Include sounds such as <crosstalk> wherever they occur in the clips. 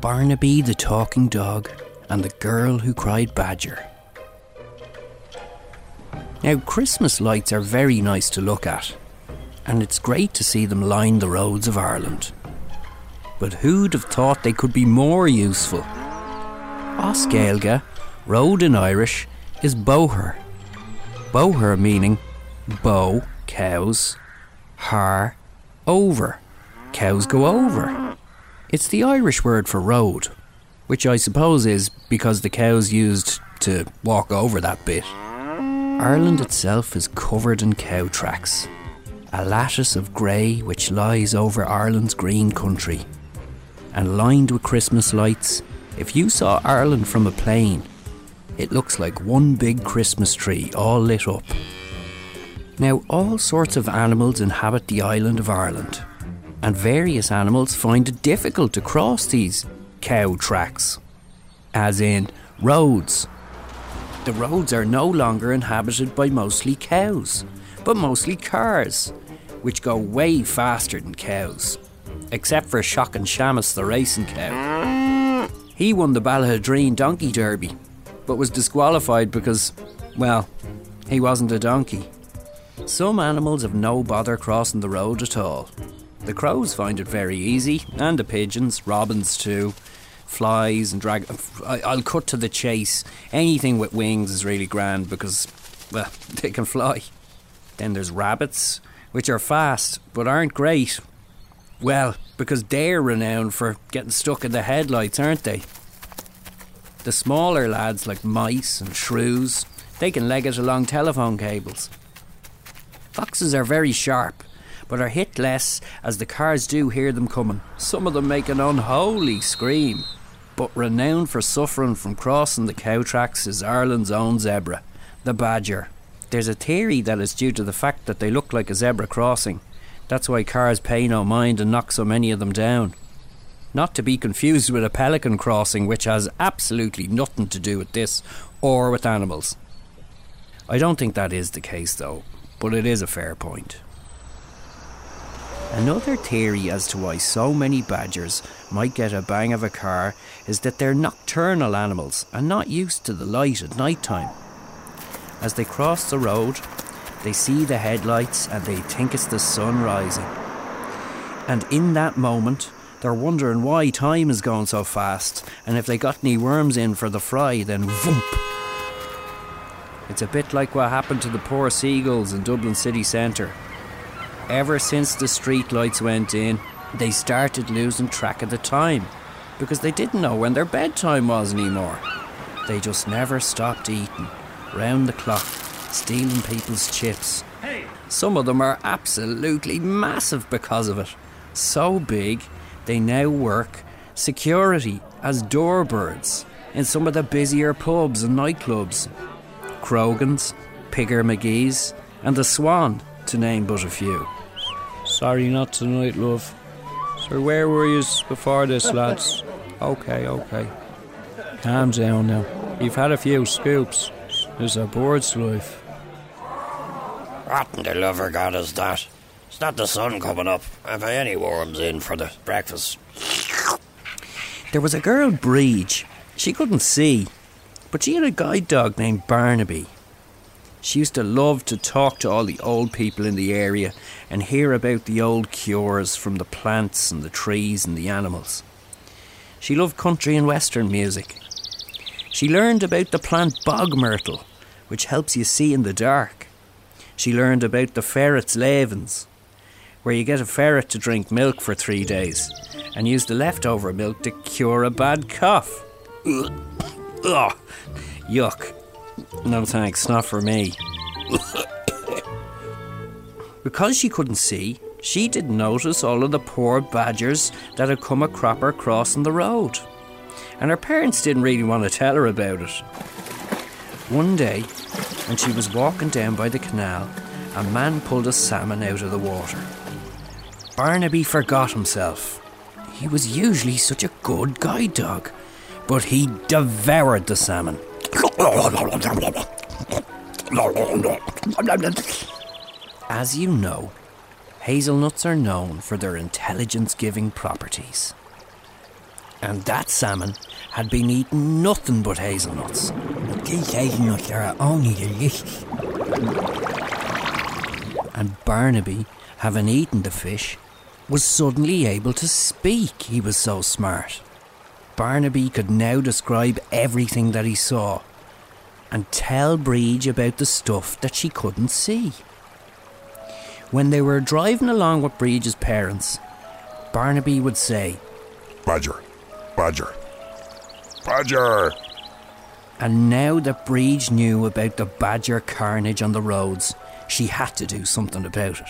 Barnaby the Talking Dog and the Girl Who Cried Badger. Now, Christmas lights are very nice to look at, and it's great to see them line the roads of Ireland. But who'd have thought they could be more useful? As Gaeilge, road in Irish, is boher. Boher meaning bow, cows, har, over. Cows go over. It's the Irish word for road, which I suppose is because the cows used to walk over that bit. Ireland itself is covered in cow tracks, a lattice of grey which lies over Ireland's green country. And lined with Christmas lights, if you saw Ireland from a plane, it looks like one big Christmas tree all lit up. Now, all sorts of animals inhabit the island of Ireland, and various animals find it difficult to cross these cow tracks, as in roads, the roads are no longer inhabited by mostly cows, but mostly cars, which go way faster than cows. Except for Shock and Shamus, the racing cow. He won the Ballaghaderreen Donkey Derby, but was disqualified because, well, he wasn't a donkey. Some animals have no bother crossing the road at all. The crows find it very easy, and the pigeons, robins too flies and drag. I'll cut to the chase. Anything with wings is really grand because, well, <laughs> they can fly. Then there's rabbits, which are fast but aren't great. Well, because they're renowned for getting stuck in the headlights, aren't they? The smaller lads like mice and shrews, they can leg it along telephone cables. Foxes are very sharp, but are hit less as the cars do hear them coming. Some of them make an unholy scream but renowned for suffering from crossing the cow tracks is Ireland's own zebra, the badger. There's a theory that it's due to the fact that they look like a zebra crossing. That's why cars pay no mind and knock so many of them down. Not to be confused with a pelican crossing, which has absolutely nothing to do with this or with animals. I don't think that is the case though, but it is a fair point. Another theory as to why so many badgers might get a bang of a car is that they're nocturnal animals and not used to the light at night time. As they cross the road, they see the headlights and they think it's the sun rising. And in that moment, they're wondering why time is going so fast and if they got any worms in for the fry, then voomp. It's a bit like what happened to the poor seagulls in Dublin city centre ever since the streetlights went in, they started losing track of the time because they didn't know when their bedtime was anymore. They just never stopped eating, round the clock, stealing people's chips. Some of them are absolutely massive because of it. So big, they now work security as doorbirds in some of the busier pubs and nightclubs. Grogans, Pigger McGee's, and the Swan, to name but a few. Sorry, not tonight, love. So where were you before this, lads? Okay, okay. Calm down now. You've had a few scoops. It's a bird's life. Rotten the lover god is that? It's not the sun coming up. Have I any worms in for the breakfast? There was a girl, Breege. She couldn't see, but she had a guide dog named Barnaby. She used to love to talk to all the old people in the area and hear about the old cures from the plants and the trees and the animals. She loved country and western music. She learned about the plant bog myrtle, which helps you see in the dark. She learned about the ferret's levens, where you get a ferret to drink milk for three days and use the leftover milk to cure a bad cough. Ugh. <coughs> Ugh. Yuck. No thanks, not for me. because she couldn't see, she didn't notice all of the poor badgers that had come a cropper crossing the road. And her parents didn't really want to tell her about it. One day, when she was walking down by the canal, a man pulled a salmon out of the water. Barnaby forgot himself. He was usually such a good guide dog, but he devoured the salmon. As you know, hazelnuts are known for their intelligence giving properties. And that salmon had been eating nothing but hazelnuts. These hazelnuts are only delicious. And Barnaby, having eaten the fish, was suddenly able to speak. He was so smart. Barnaby could now describe everything that he saw and tell Breege about the stuff that she couldn't see. When they were driving along with Breege's parents, Barnaby would say, Badger, Badger, Badger. And now that Breege knew about the badger carnage on the roads, she had to do something about it.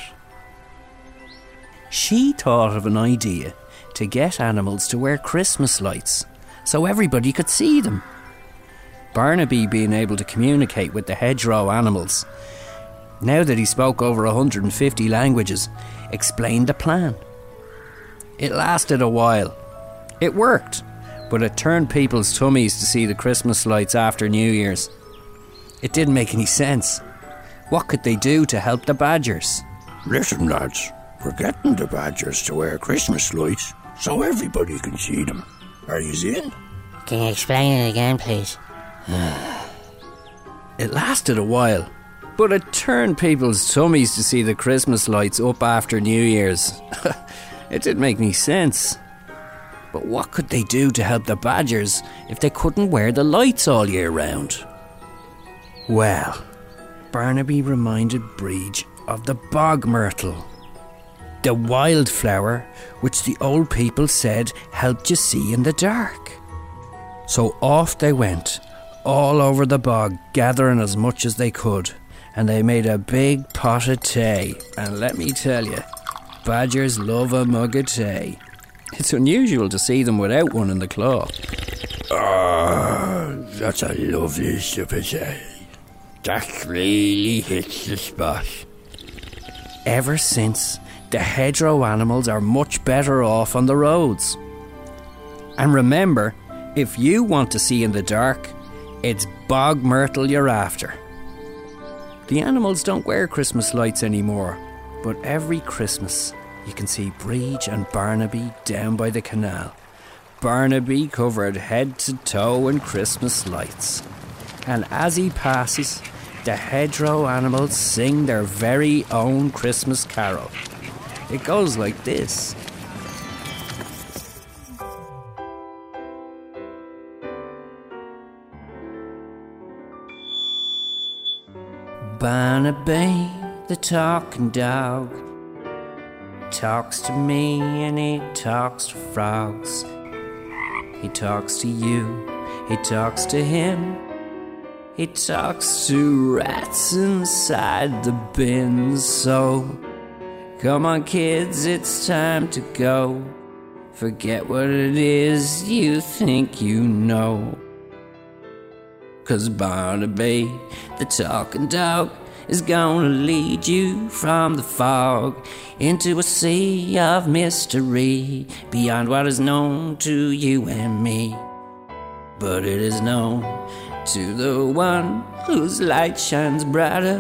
She thought of an idea to get animals to wear Christmas lights so everybody could see them. Barnaby being able to communicate with the hedgerow animals, now that he spoke over 150 languages, explained the plan. It lasted a while. It worked, but it turned people's tummies to see the Christmas lights after New Year's. It didn't make any sense. What could they do to help the badgers? Listen, lads, we're getting the badgers to wear Christmas lights so everybody can see them. Are you in? Can you explain it again, please? <sighs> It lasted a while, but it turned people's tummies to see the Christmas lights up after New Year's. <laughs> it didn't make any sense. But what could they do to help the badgers if they couldn't wear the lights all year round? Well, Barnaby reminded Breege of the bog myrtle, the wildflower which the old people said helped you see in the dark. So off they went, all over the bog, gathering as much as they could, and they made a big pot of tea. And let me tell you, badgers love a mug of tea. It's unusual to see them without one in the claw. Ah, that's a lovely sip of tea. That really hits the spot. Ever since, the hedgerow animals are much better off on the roads. And remember, if you want to see in the dark, it's bog myrtle you're after. The animals don't wear Christmas lights anymore, but every Christmas you can see Breege and Barnaby down by the canal. Barnaby covered head to toe in Christmas lights. And as he passes, the hedgerow animals sing their very own Christmas carol. It goes like this. Barnaby, the talking dog, talks to me and he talks to frogs. He talks to you, he talks to him. He talks to rats inside the bin. So, come on, kids, it's time to go. Forget what it is you think you know. Cause Barnaby, the talking dog, is gonna lead you from the fog into a sea of mystery beyond what is known to you and me. But it is known to the one whose light shines brighter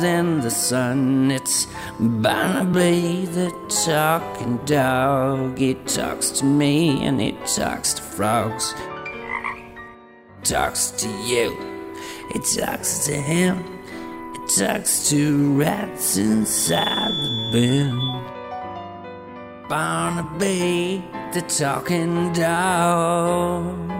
than the sun. It's Barnaby the talking dog. It talks to me and it talks to frogs. Talks to you, it talks to him, it talks to rats inside the bin. Barnaby the talking dog.